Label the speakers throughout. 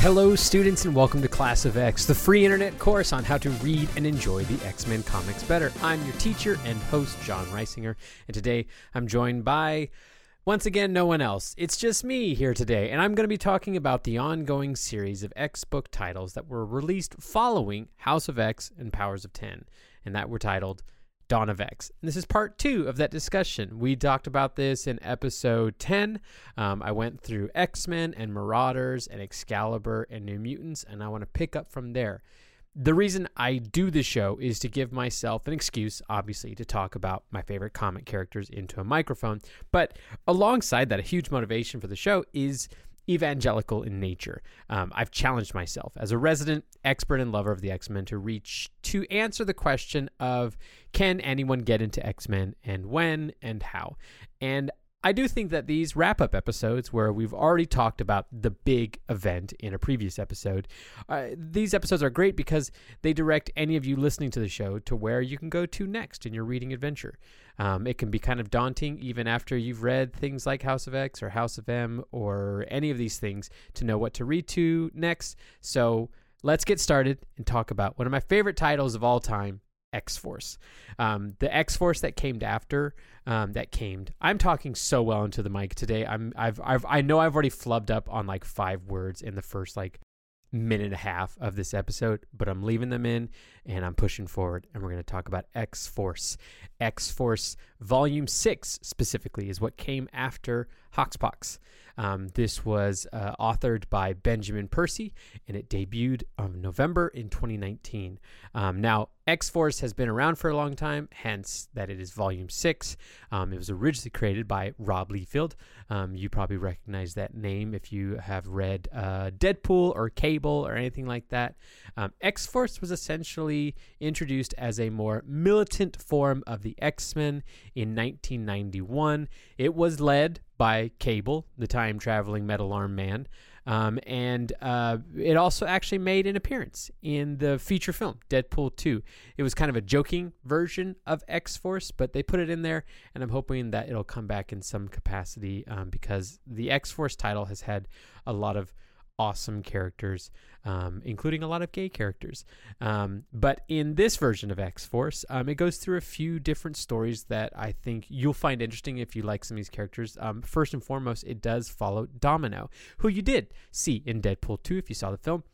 Speaker 1: Hello, students, and welcome to Class of X, the free internet course on how to read and enjoy the X Men comics better. I'm your teacher and host, John Reisinger, and today I'm joined by, once again, no one else. It's just me here today, and I'm going to be talking about the ongoing series of X book titles that were released following House of X and Powers of Ten, and that were titled Dawn of X. And this is part two of that discussion. We talked about this in episode 10. Um, I went through X Men and Marauders and Excalibur and New Mutants, and I want to pick up from there. The reason I do this show is to give myself an excuse, obviously, to talk about my favorite comic characters into a microphone. But alongside that, a huge motivation for the show is evangelical in nature. Um, I've challenged myself as a resident expert and lover of the X Men to reach to answer the question of can anyone get into X Men and when and how? And I do think that these wrap up episodes, where we've already talked about the big event in a previous episode, uh, these episodes are great because they direct any of you listening to the show to where you can go to next in your reading adventure. Um, it can be kind of daunting even after you've read things like House of X or House of M or any of these things to know what to read to next. So let's get started and talk about one of my favorite titles of all time X Force. Um, the X Force that came after, um, that came. I'm talking so well into the mic today. I'm I've I've I know I've already flubbed up on like five words in the first like minute and a half of this episode, but I'm leaving them in and I'm pushing forward and we're going to talk about X Force. X Force Volume 6 specifically is what came after Hoxpox. Um, this was uh, authored by Benjamin Percy and it debuted on November in 2019. Um, now, X Force has been around for a long time, hence that it is Volume 6. Um, it was originally created by Rob Liefeld. Um, you probably recognize that name if you have read uh, Deadpool or Cable or anything like that. Um, X Force was essentially introduced as a more militant form of the X Men in 1991. It was led by Cable, the time traveling metal arm man. Um, and uh, it also actually made an appearance in the feature film Deadpool 2. It was kind of a joking version of X Force, but they put it in there, and I'm hoping that it'll come back in some capacity um, because the X Force title has had a lot of awesome characters, um, including a lot of gay characters. Um, but in this version of X Force, um, it goes through a few different stories that I think you'll find interesting if you like some of these characters. Um, first and foremost, it does follow Domino, who you did see in Deadpool 2 if you saw the film.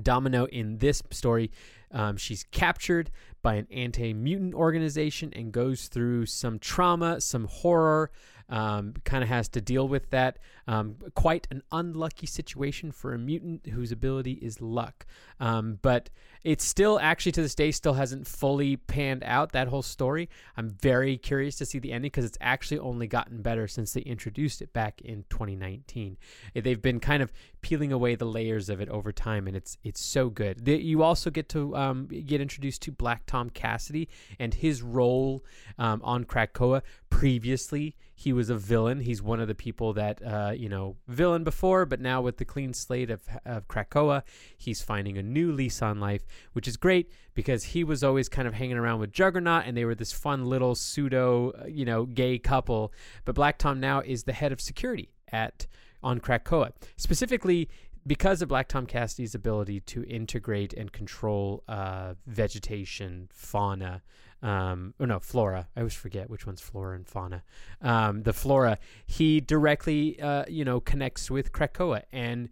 Speaker 1: Domino in this story, um, she's captured by an anti mutant organization and goes through some trauma, some horror, um, kind of has to deal with that. Um, quite an unlucky situation for a mutant whose ability is luck. Um, but it's still, actually, to this day, still hasn't fully panned out that whole story. I'm very curious to see the ending because it's actually only gotten better since they introduced it back in 2019. They've been kind of peeling away the layers of it over time, and it's it's so good. you also get to um, get introduced to Black Tom Cassidy and his role um, on Krakoa. Previously, he was a villain. He's one of the people that uh, you know villain before, but now with the clean slate of, of Krakoa, he's finding a new lease on life, which is great because he was always kind of hanging around with Juggernaut, and they were this fun little pseudo uh, you know gay couple. But Black Tom now is the head of security at on Krakoa. Specifically, because of Black Tom Cassidy's ability to integrate and control uh, vegetation, fauna, um, or no, flora. I always forget which one's flora and fauna. Um, the flora, he directly, uh, you know, connects with Krakoa and,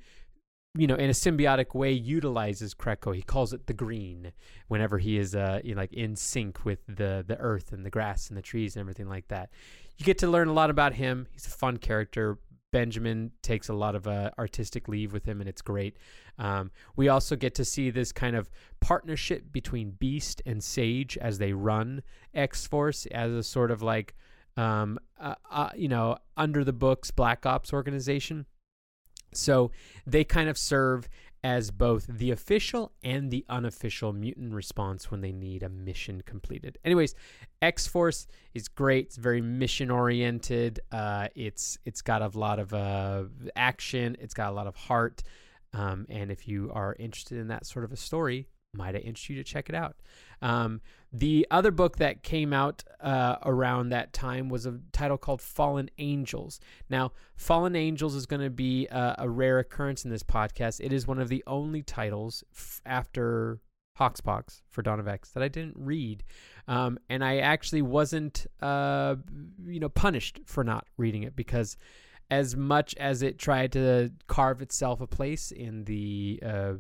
Speaker 1: you know, in a symbiotic way, utilizes Krakoa. He calls it the green whenever he is, uh, you know, like in sync with the the earth and the grass and the trees and everything like that. You get to learn a lot about him. He's a fun character, Benjamin takes a lot of uh, artistic leave with him, and it's great. Um, we also get to see this kind of partnership between Beast and Sage as they run X Force as a sort of like, um, uh, uh, you know, under the books Black Ops organization. So they kind of serve as both the official and the unofficial mutant response when they need a mission completed. Anyways, X Force is great. It's very mission oriented. Uh, it's it's got a lot of uh, action. It's got a lot of heart. Um, and if you are interested in that sort of a story, might I interest you to check it out? Um, the other book that came out uh, around that time was a title called Fallen Angels. Now, Fallen Angels is going to be a, a, rare occurrence in this podcast. It is one of the only titles f- after Hoxpox for Dawn of X that I didn't read, um, and I actually wasn't, uh, you know, punished for not reading it because as much as it tried to carve itself a place in the uh,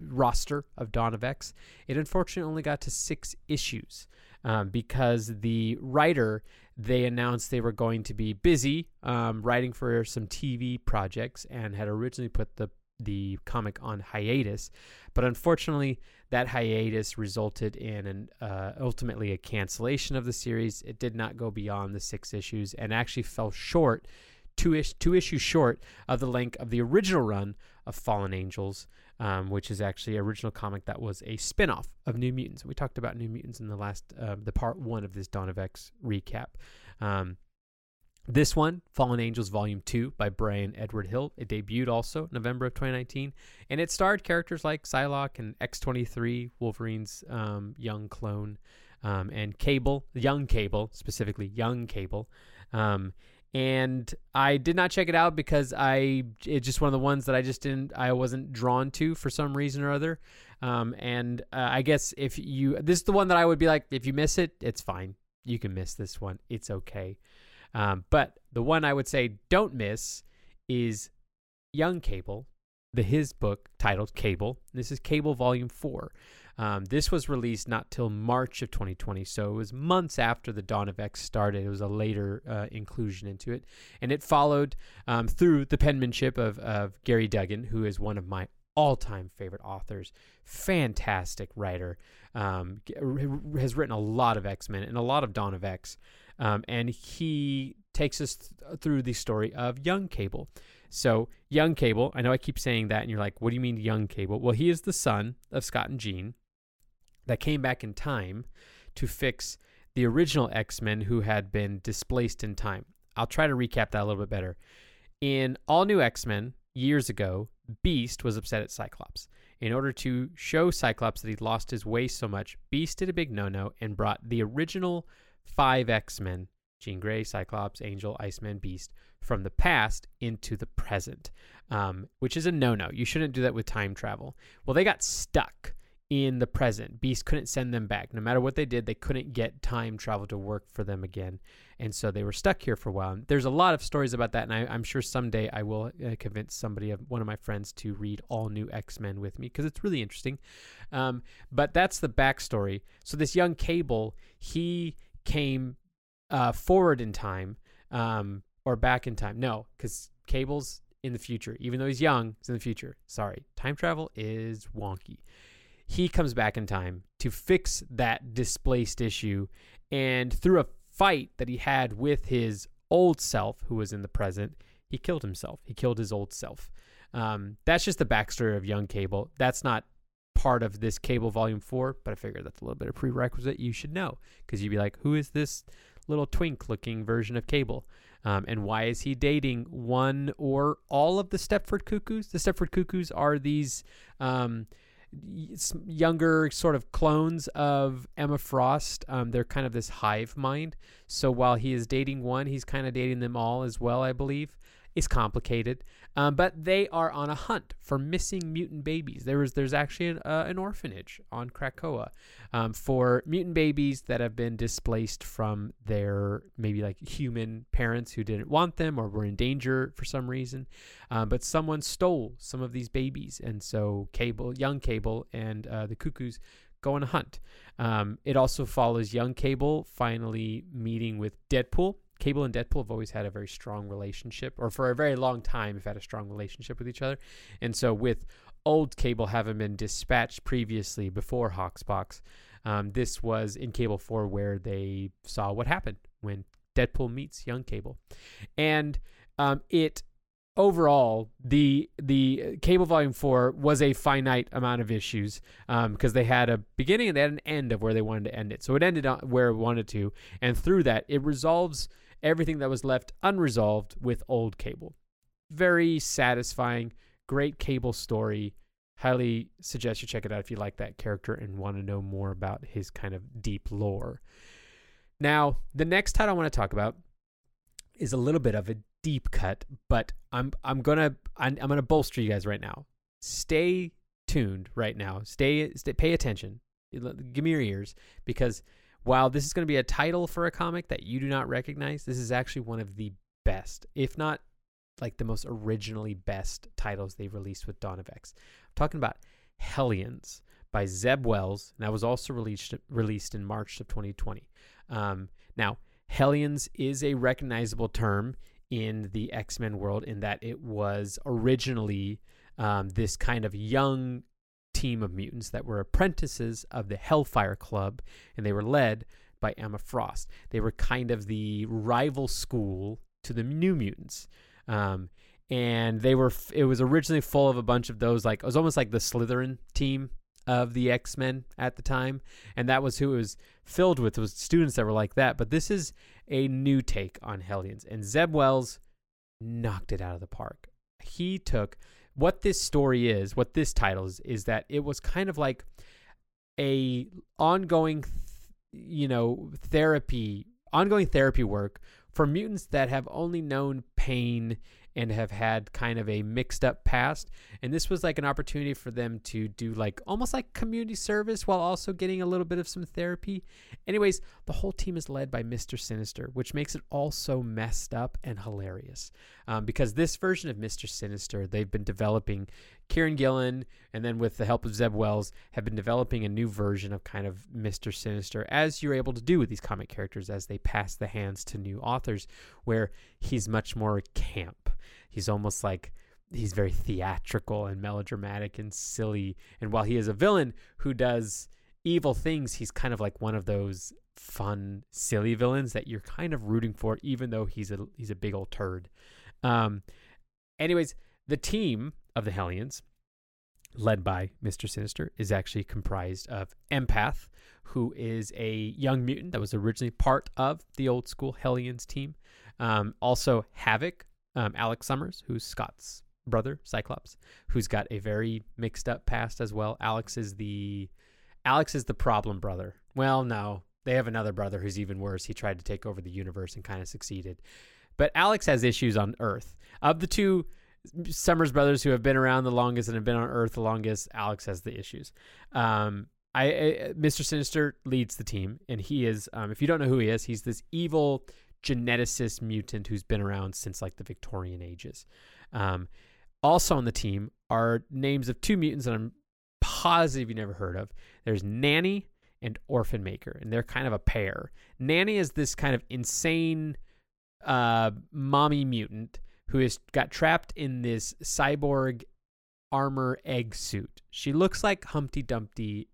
Speaker 1: roster of Dawn of X, it unfortunately only got to six issues um, because the writer they announced they were going to be busy um, writing for some TV projects and had originally put the the comic on hiatus, but unfortunately that hiatus resulted in an uh, ultimately a cancellation of the series. It did not go beyond the six issues and actually fell short two, ish, two issues short of the length of the original run of Fallen Angels, um, which is actually an original comic that was a spinoff of New Mutants. We talked about New Mutants in the last, uh, the part one of this Dawn of X recap. Um, this one, Fallen Angels Volume 2 by Bryan Edward Hill, it debuted also November of 2019, and it starred characters like Psylocke and X23, Wolverine's um, young clone, um, and Cable, young Cable, specifically young Cable. Um, and I did not check it out because I it's just one of the ones that I just didn't I wasn't drawn to for some reason or other. Um, and uh, I guess if you this is the one that I would be like if you miss it, it's fine. You can miss this one. It's okay. Um, but the one I would say don't miss is Young Cable, the his book titled Cable. This is Cable Volume Four. Um, this was released not till March of 2020, so it was months after the Dawn of X started. It was a later uh, inclusion into it, and it followed um, through the penmanship of, of Gerry Duggan, who is one of my all-time favorite authors. Fantastic writer, um, has written a lot of X Men and a lot of Dawn of X, um, and he takes us th- through the story of Young Cable. So, Young Cable, I know I keep saying that, and you're like, what do you mean Young Cable? Well, he is the son of Scott and Jean that came back in time to fix the original X Men who had been displaced in time. I'll try to recap that a little bit better. In All New X Men, years ago, Beast was upset at Cyclops. In order to show Cyclops that he'd lost his way so much, Beast did a big no no and brought the original five X Men Jean Grey, Cyclops, Angel, Iceman, Beast from the past into the present, um, which is a no no. You shouldn't do that with time travel. Well, they got stuck in the present. Beast couldn't send them back. No matter what they did, they couldn't get time travel to work for them again. And so they were stuck here for a while. And there's a lot of stories about that. And I, am sure someday I will uh, convince somebody, of one of my friends, to read all new X Men with me because it's really interesting. Um, but that's the backstory. So this young Cable, he came uh, forward in time um, or back in time. No, because Cable's in the future. Even though he's young, he's in the future. Sorry. Time travel is wonky he comes back in time to fix that displaced issue. And through a fight that he had with his old self, who was in the present, he killed himself. He killed his old self. Um, that's just the backstory of Young Cable. That's not part of this Cable Volume 4, but I figured that's a little bit of prerequisite you should know because you'd be like, who is this little twink looking version of Cable? Um, and why is he dating one or all of the Stepford Cuckoos? The Stepford Cuckoos are these. Um, younger sort of clones of Emma Frost. Um, they're kind of this hive mind. So while he is dating one, he's kind of dating them all as well, I believe. It's complicated, um, but they are on a hunt for missing mutant babies. There is there's actually an, uh, an orphanage on Krakoa um, for mutant babies that have been displaced from their maybe like human parents who didn't want them or were in danger for some reason, um, but someone stole some of these babies, and so Cable, young Cable, and uh, the Cuckoos go on a hunt. Um, it also follows young Cable finally meeting with Deadpool Cable and Deadpool have always had a very strong relationship, or for a very long time have had a strong relationship with each other. And so, with old Cable having been dispatched previously before Hoxpox, um, this was in Cable 4 where they saw what happened when Deadpool meets young Cable. And um, it overall the the cable volume 4 was a finite amount of issues because um, they had a beginning and they had an end of where they wanted to end it so it ended where it wanted to and through that it resolves everything that was left unresolved with old Cable. Very satisfying, great Cable story. highly suggest you check it out if you like that character and want to know more about his kind of deep lore. Now, the next title I want to talk about is a little bit of a deep cut, but I'm I'm gonna I'm, I'm gonna bolster you guys right now. Stay tuned right now. Stay, stay pay attention. Give me your ears because while this is going to be a title for a comic that you do not recognize, this is actually one of the best, if not like the most originally best titles they've released with Dawn of X. I'm talking about Hellions by Zeb Wells, and that was also released released in March of 2020. Um, now, Hellions is a recognizable term in the X Men world in that it was originally um, this kind of young team of mutants that were apprentices of the Hellfire Club, and they were led by Emma Frost. They were kind of the rival school to the New Mutants. Um, and they were, it was originally full of a bunch of those, like, it was almost like the Slytherin team of the X Men at the time, and that was who it was filled with was students that were like that. But this is a new take on Hellions, and Zeb Wells knocked it out of the park. He took what this story is, what this title is, is that it was kind of like a ongoing, you know, therapy, ongoing therapy work for mutants that have only known pain and have had kind of a mixed up past. And this was like an opportunity for them to do like almost like community service while also getting a little bit of some therapy. Anyways, the whole team is led by Mr. Sinister, which makes it all so messed up and hilarious. Um, because this version of Mr. Sinister, they've been developing Kieron Gillen, and then with the help of Zeb Wells, have been developing a new version of kind of Mr. Sinister, as you're able to do with these comic characters as they pass the hands to new authors, where he's much more camp. He's almost like he's very theatrical and melodramatic and silly. And while he is a villain who does evil things, he's kind of like one of those fun, silly villains that you're kind of rooting for, even though he's a he's a big old turd. Um, anyways, the team of the Hellions, led by Mr. Sinister, is actually comprised of Empath, who is a young mutant that was originally part of the old school Hellions team. Um, also, Havoc, um, Alex Summers, who's Scott's brother, Cyclops, who's got a very mixed up past as well. Alex is the Alex is the problem brother. Well, no, they have another brother who's even worse. He tried to take over the universe and kind of succeeded. But Alex has issues on Earth. Of the two Summers brothers who have been around the longest and have been on Earth the longest. Alex has the issues. Um, I, I, Mr. Sinister leads the team, and he is. Um, if you don't know who he is, he's this evil geneticist mutant who's been around since like the Victorian ages. Um, also on the team are names of two mutants that I'm positive you never heard of. There's Nanny and Orphan Maker, and they're kind of a pair. Nanny is this kind of insane uh, mommy mutant who has got trapped in this cyborg armor egg suit. She looks like Humpty Dumpty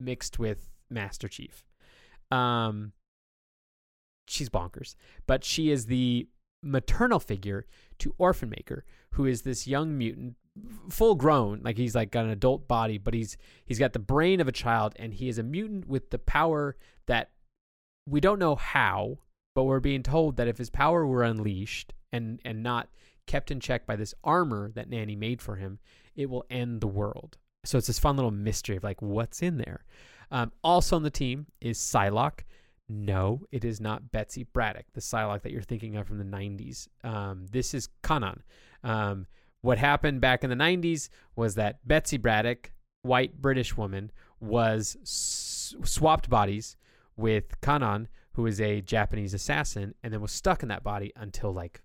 Speaker 1: mixed with Master Chief. Um, she's bonkers, but she is the maternal figure to Orphan Maker, who is this young mutant, full grown, like he's like got an adult body, but he's he's got the brain of a child, and he is a mutant with the power that we don't know how, but we're being told that if his power were unleashed and and not kept in check by this armor that Nanny made for him, it will end the world. So it's this fun little mystery of like what's in there. Um, also on the team is Psylocke. No, it is not Betsy Braddock, the Psylocke that you're thinking of from the 90s. Um, this is Kwannon. Um, what happened back in the 90s was that Betsy Braddock, white British woman, was s- swapped bodies with Kwannon, who is a Japanese assassin, and then was stuck in that body until like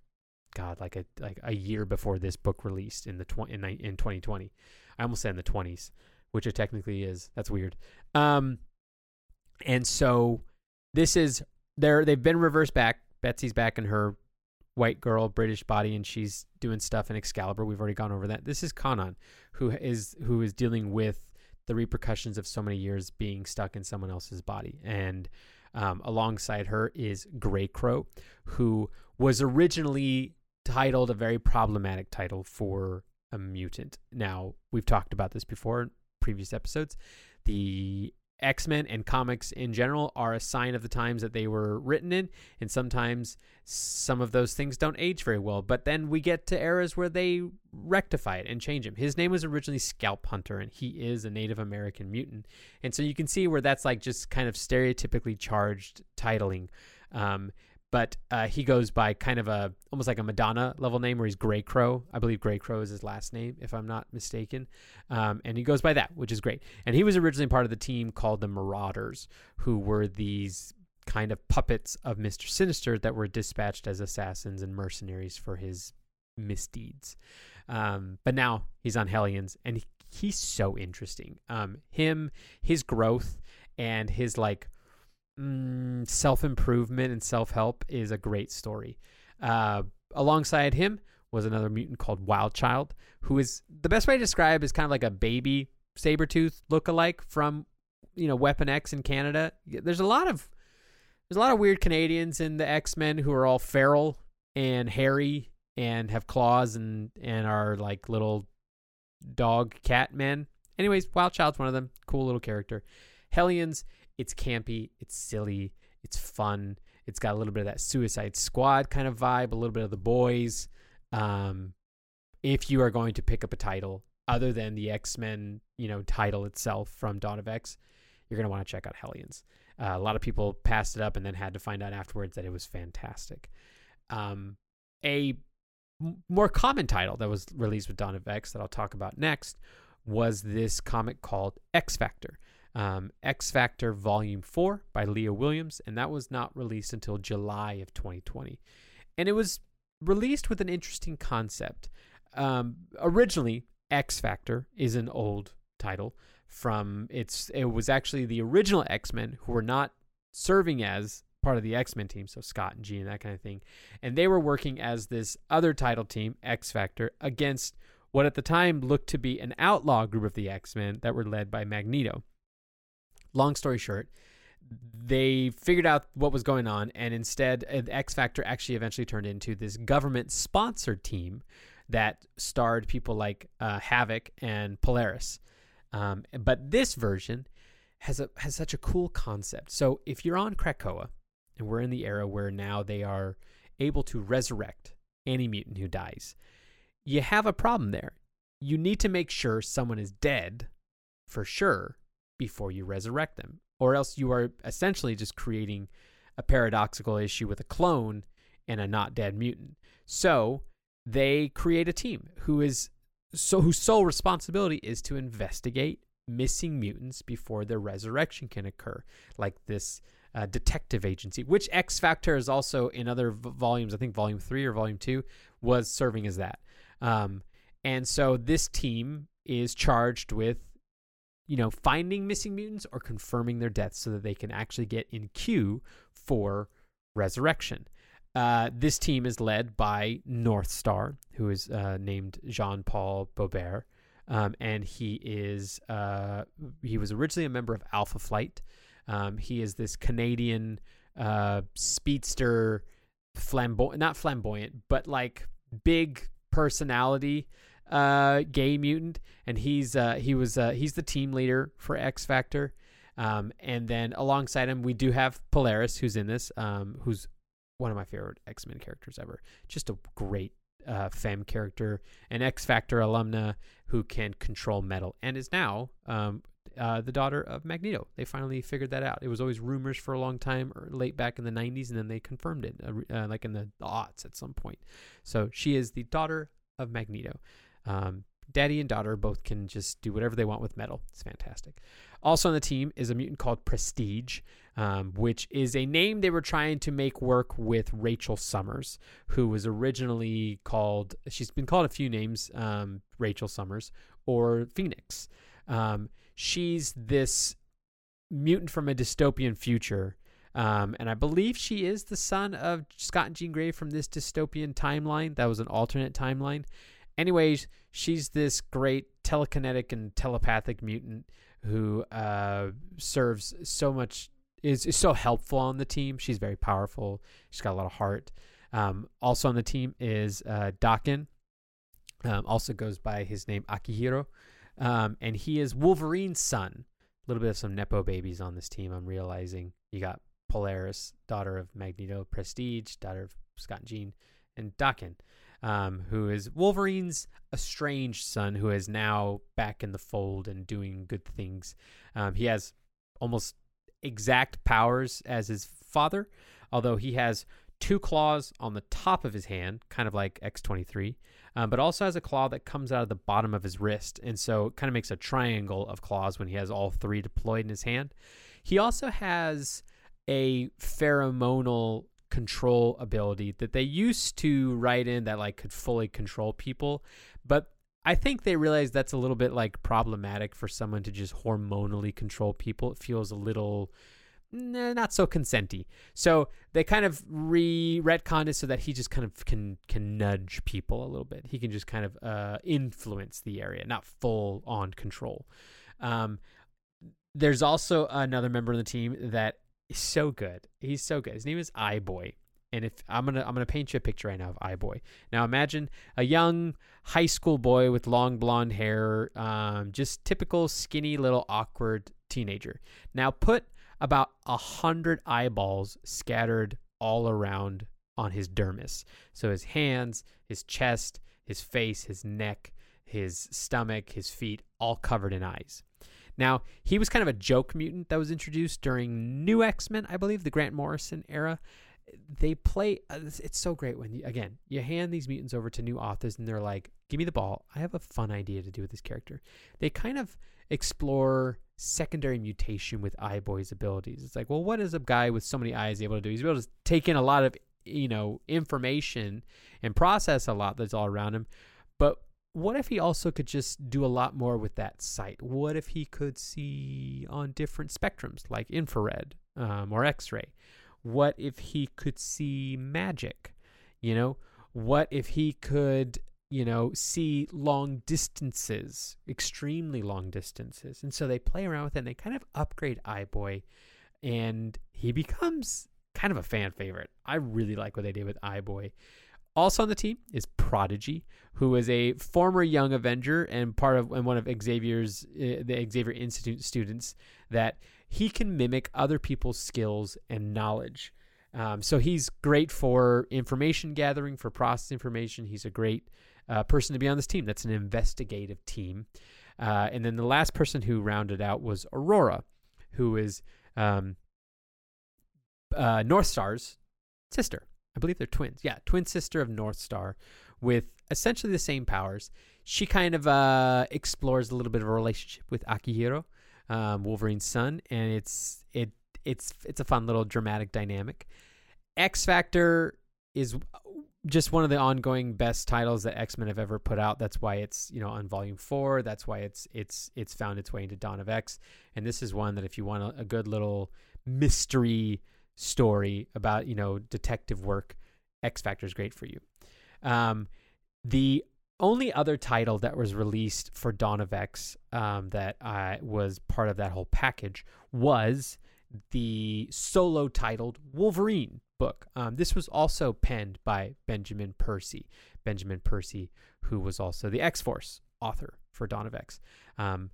Speaker 1: God, like a like a year before this book released in the tw- in, in 2020. I almost said in the 20s, which it technically is. That's weird. Um, and so this is there. They've been reversed back. Betsy's back in her white girl British body, and she's doing stuff in Excalibur. We've already gone over that. This is Kwannon, who is who is dealing with the repercussions of so many years being stuck in someone else's body, and um, alongside her is Grey Crow, who was originally titled a very problematic title for a mutant. Now, we've talked about this before in previous episodes. The X Men and comics in general are a sign of the times that they were written in, and sometimes some of those things don't age very well. But then we get to eras where they rectify it and change him. His name was originally Scalp Hunter, and he is a Native American mutant, and so you can see where that's like just kind of stereotypically charged titling. Um, but uh, he goes by kind of a almost like a Madonna level name where he's Grey Crow. I believe Grey Crow is his last name, if I'm not mistaken. Um, and he goes by that, which is great. And he was originally part of the team called the Marauders, who were these kind of puppets of Mr. Sinister that were dispatched as assassins and mercenaries for his misdeeds. Um, but now he's on Hellions, and he, he's so interesting. Um, him, his growth, and his like mm, self improvement and self help is a great story. Uh, alongside him was another mutant called Wild Child, who is the best way to describe is kind of like a baby Sabretooth look-alike from you know Weapon X in Canada. There's a lot of there's a lot of weird Canadians in the X Men who are all feral and hairy and have claws and and are like little dog cat men. Anyways, Wild Child's one of them. Cool little character. Hellions it's campy, it's silly, it's fun. It's got a little bit of that Suicide Squad kind of vibe, a little bit of the boys. Um, if you are going to pick up a title other than the X Men, you know, title itself from Dawn of X, you're gonna want to check out Hellions. Uh, a lot of people passed it up and then had to find out afterwards that it was fantastic. Um, more common title that was released with Dawn of X that I'll talk about next was this comic called X Factor um, X Factor Volume 4 by Leah Williams, and that was not released until July of 2020. And it was released with an interesting concept. Um, originally, X Factor is an old title from its it was actually the original X-Men who were not serving as part of the X-Men team, so Scott and Jean and that kind of thing. And they were working as this other title team, X Factor, against what at the time looked to be an outlaw group of the X-Men that were led by Magneto long story short, they figured out what was going on, and instead, uh, X Factor actually eventually turned into this government sponsored team that starred people like uh, Havoc and Polaris. Um, but this version has a has such a cool concept. So if you're on Krakoa, and we're in the era where now they are able to resurrect any mutant who dies, you have a problem there. You need to make sure someone is dead for sure before you resurrect them. Or else you are essentially just creating a paradoxical issue with a clone and a not dead mutant. So they create a team who is so whose sole responsibility is to investigate missing mutants before their resurrection can occur, like this uh, detective agency, which X Factor is also in other v- volumes. I think volume three or volume two was serving as that. Um, and so this team is charged with you know, finding missing mutants or confirming their deaths so that they can actually get in queue for resurrection. Uh, this team is led by North Star, who is uh, named Jean Paul Beaubier. Um, and he is uh, he was originally a member of Alpha Flight. Um, he is this Canadian uh, speedster, flamboyant, not flamboyant, but like big personality uh, gay mutant, and he's uh, he was uh, he's the team leader for X Factor. Um, and then alongside him, we do have Polaris, who's in this, um, who's one of my favorite X Men characters ever. Just a great uh, femme character, an X Factor alumna who can control metal, and is now um, uh, the daughter of Magneto. They finally figured that out. It was always rumors for a long time, or late back in the 90s, and then they confirmed it, uh, uh, like in the aughts at some point. So she is the daughter of Magneto. Um, daddy and daughter both can just do whatever they want with metal. It's fantastic. Also on the team is a mutant called Prestige, um, which is a name they were trying to make work with Rachel Summers, who was originally called, she's been called a few names, um, Rachel Summers, or Phoenix. Um, she's this mutant from a dystopian future. Um, and I believe she is the son of Scott and Jean Grey from this dystopian timeline. That was an alternate timeline. Anyways, she's this great telekinetic and telepathic mutant who uh, serves so much is, is so helpful on the team. She's very powerful. She's got a lot of heart. Um, also on the team is uh, Daken. Um, also goes by his name Akihiro, um, and he is Wolverine's son, A little bit of some nepo babies on this team. I'm realizing you got Polaris, daughter of Magneto, Prestige, daughter of Scott and Jean, and Daken, um, who is Wolverine's estranged son, who is now back in the fold and doing good things. Um, he has almost exact powers as his father, although he has two claws on the top of his hand, kind of like X23, um, but also has a claw that comes out of the bottom of his wrist. And so it kind of makes a triangle of claws when he has all three deployed in his hand. He also has a pheromonal control ability that they used to write in that like could fully control people but i think they realized that's a little bit like problematic for someone to just hormonally control people it feels a little not so consenty. So they kind of re retconned it so that he just kind of can can nudge people a little bit. He can just kind of uh, influence the area, not full on control. Um, there's also another member of the team that is so good. He's so good. His name is Eye-Boy. And if I'm gonna I'm gonna paint you a picture right now of Eye-Boy. Now imagine a young high school boy with long blonde hair, um, just typical skinny little awkward teenager. Now put about a hundred eyeballs scattered all around on his dermis. So his hands, his chest, his face, his neck, his stomach, his feet, all covered in eyes. Now, he was kind of a joke mutant that was introduced during New X Men, I believe, the Grant Morrison era. They play, uh, it's so great when, you, again, you hand these mutants over to new authors and they're like, give me the ball. I have a fun idea to do with this character. They kind of explore secondary mutation with Eye-Boy's abilities. It's like, well, what is a guy with so many eyes able to do? He's able to take in a lot of, you know, information and process a lot that's all around him. But what if he also could just do a lot more with that sight? What if he could see on different spectrums like infrared um, or X-ray? What if he could see magic? You know, what if he could you know, see long distances, extremely long distances. And so they play around with it and they kind of upgrade Eye-Boy and he becomes kind of a fan favorite. I really like what they did with Eye-Boy. Also on the team is Prodigy, who is a former Young Avenger and part of and one of Xavier's uh, the Xavier Institute students that he can mimic other people's skills and knowledge. Um, so he's great for information gathering, for process information. He's a great uh, person to be on this team. That's an investigative team. Uh, and then the last person who rounded out was Aurora, who is um, uh, Northstar's sister. I believe they're twins. Yeah, twin sister of North Star with essentially the same powers. She kind of uh, explores a little bit of a relationship with Akihiro, um, Wolverine's son, and it's it it's it's a fun little dramatic dynamic. X Factor is just one of the ongoing best titles that X-Men have ever put out. That's why it's, you know, on volume 4. That's why it's it's it's found its way into Dawn of X. And this is one that if you want a, a good little mystery story about, you know, detective work, X Factor is great for you. Um, the only other title that was released for Dawn of X um, that I was part of that whole package was the solo titled Wolverine book. Um, this was also penned by Benjamin Percy. Benjamin Percy, who was also the X Force author for Dawn of X. Um,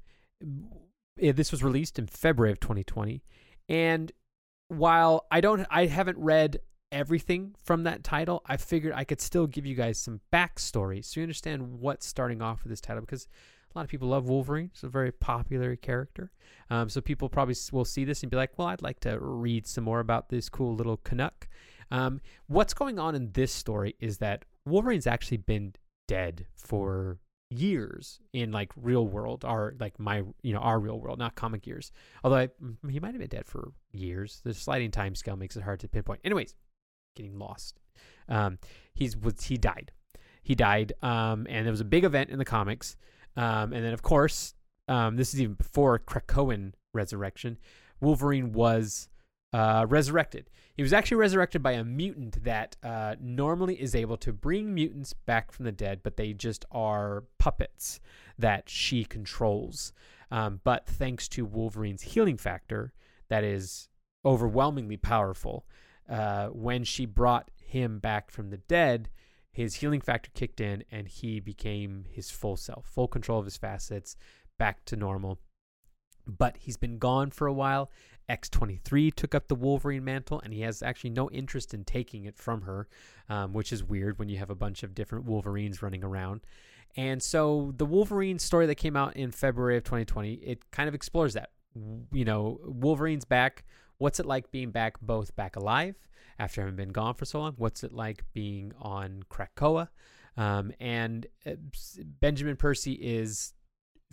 Speaker 1: it, this was released in February of 2020, and while I don't, I haven't read everything from that title, I figured I could still give you guys some backstory so you understand what's starting off with this title because a lot of people love Wolverine. It's a very popular character. Um, so people probably will see this and be like, well, I'd like to read some more about this cool little Canuck. Um, what's going on in this story is that Wolverine's actually been dead for years in like real world our like my you know our real world not comic years. Although I, he might have been dead for years. The sliding time scale makes it hard to pinpoint. Anyways getting lost. Um he's was he died. He died um and there was a big event in the comics. Um, and then, of course, um, this is even before Krakoan resurrection. Wolverine was uh, resurrected. He was actually resurrected by a mutant that uh, normally is able to bring mutants back from the dead, but they just are puppets that she controls. Um, but thanks to Wolverine's healing factor, that is overwhelmingly powerful, uh, when she brought him back from the dead, his healing factor kicked in and he became his full self, full control of his facets, back to normal. But he's been gone for a while. X23 took up the Wolverine mantle, and he has actually no interest in taking it from her, um, which is weird when you have a bunch of different Wolverines running around. And so the Wolverine story that came out in February of 2020, it kind of explores that. You know, Wolverine's back. What's it like being back, both back alive after having been gone for so long? What's it like being on Krakoa? Um, and uh, Benjamin Percy is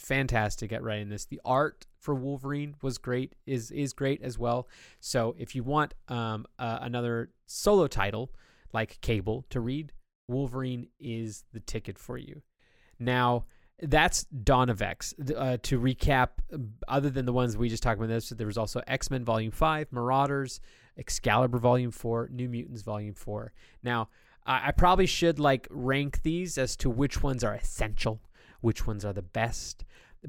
Speaker 1: fantastic at writing this. The art for Wolverine was great, is is great as well. So if you want um, uh, another solo title like Cable to read, Wolverine is the ticket for you. Now that's Dawn of X. Uh, to recap, other than the ones we just talked about, this there was also X Men Volume Five, Marauders, Excalibur Volume Four, New Mutants Volume Four. Now I, I probably should like rank these as to which ones are essential, which ones are the best.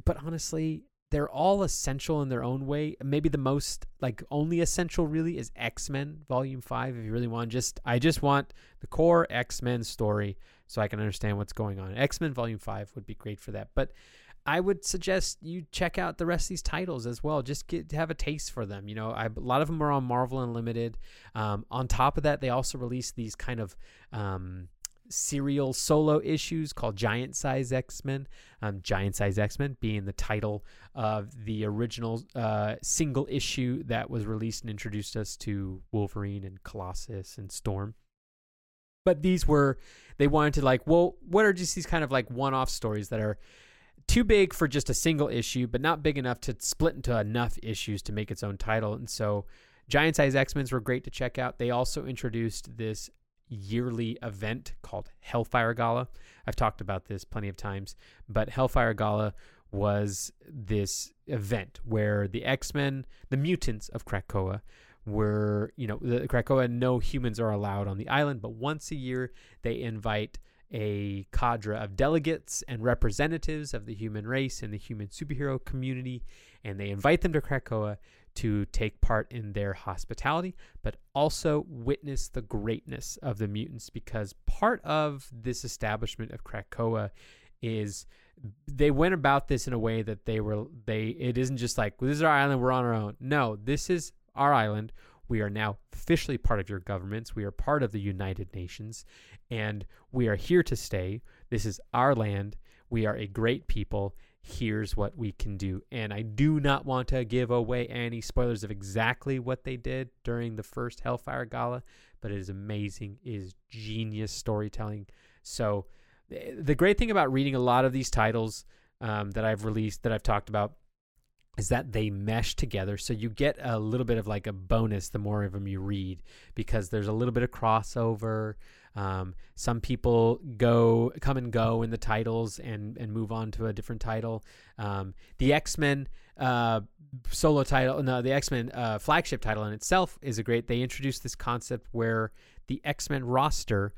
Speaker 1: But honestly, they're all essential in their own way. Maybe the most like only essential really is X Men Volume Five. If you really want, just I just want the core X Men story so I can understand what's going on. X Men Volume Five would be great for that. But I would suggest you check out the rest of these titles as well. Just get have a taste for them. You know, I, a lot of them are on Marvel Unlimited. Um, on top of that, they also release these kind of um, serial solo issues called Giant Size X Men. Um, Giant Size X Men being the title of the original uh, single issue that was released and introduced us to Wolverine and Colossus and Storm. But these were, they wanted to like, well, what are just these kind of like one off stories that are too big for just a single issue, but not big enough to split into enough issues to make its own title. And so Giant Size X Men's were great to check out. They also introduced this yearly event called Hellfire Gala. I've talked about this plenty of times, but Hellfire Gala was this event where the X Men, the mutants of Krakoa, were, you know, the Krakoa, no humans are allowed on the island, but once a year they invite a cadre of delegates and representatives of the human race and the human superhero community, and they invite them to Krakoa to take part in their hospitality, but also witness the greatness of the mutants because part of this establishment of Krakoa is they went about this in a way that they were they it isn't just like this is our island we're on our own no this is our island we are now officially part of your governments. We are part of the United Nations, and we are here to stay. This is our land. We are a great people. Here's what we can do. And I do not want to give away any spoilers of exactly what they did during the first Hellfire Gala, but it is amazing. It is genius storytelling. So, the great thing about reading a lot of these titles um, that I've released, that I've talked about, is that they mesh together. So you get a little bit of like a bonus the more of them you read because there's a little bit of crossover. Um, some people go come and go in the titles and and move on to a different title. Um, the x-men uh, solo title no the x-men uh, flagship title in itself is a great they introduced this concept where the x-men roster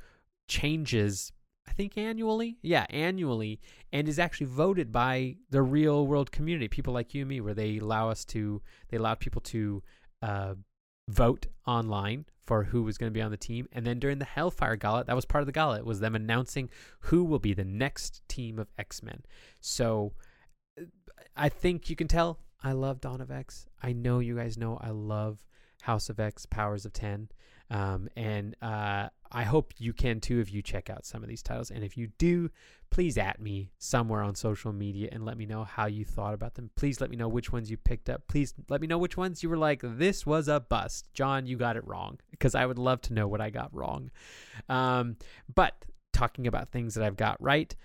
Speaker 1: changes I think annually. Yeah, annually, and is actually voted by the real world community, people like you and me, where they allow us to, they allow people to uh, vote online for who was going to be on the team. And then during the Hellfire Gala, that was part of the gala. It was them announcing who will be the next team of X Men. So I think you can tell I love Dawn of X. I know you guys know I love House of X, Powers of 10. Um, and uh, I hope you can too if you check out some of these titles. And if you do, please at me somewhere on social media and let me know how you thought about them. Please let me know which ones you picked up. Please let me know which ones you were like, this was a bust. John, you got it wrong. Because I would love to know what I got wrong. Um, but talking about things that I've got right,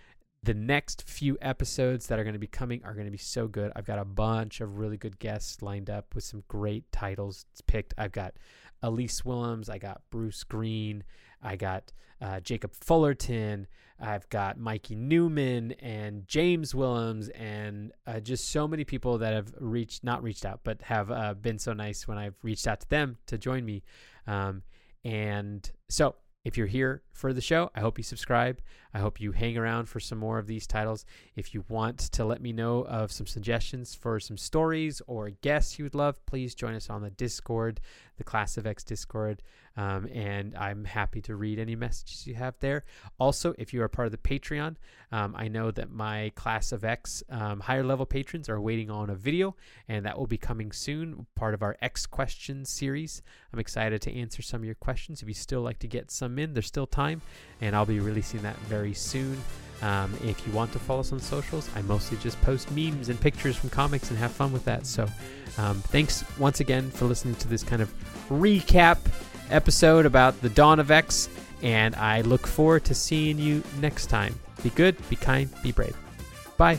Speaker 1: the next few episodes that are going to be coming are going to be so good. I've got a bunch of really good guests lined up with some great titles picked. I've got Elise Willems, I got Bruce Greene, I got uh, Jacob Fullerton, I've got Mikey Newman and James Willems, and uh, just so many people that have reached, not reached out, but have uh, been so nice when I've reached out to them to join me. Um, and so if you're here for the show, I hope you subscribe. I hope you hang around for some more of these titles. If you want to let me know of some suggestions for some stories or guests you would love, please join us on the Discord, the Class of X Discord. Um, and I'm happy to read any messages you have there. Also, if you are part of the Patreon, um, I know that my Class of X um, higher level patrons are waiting on a video, and that will be coming soon, part of our X questions series. I'm excited to answer some of your questions. If you still like to get some in, there's still time, and I'll be releasing that very soon. Um, if you want to follow us on socials, I mostly just post memes and pictures from comics and have fun with that. So, um, thanks once again for listening to this kind of recap episode about the dawn of X, and I look forward to seeing you next time. Be good, be kind, be brave. Bye.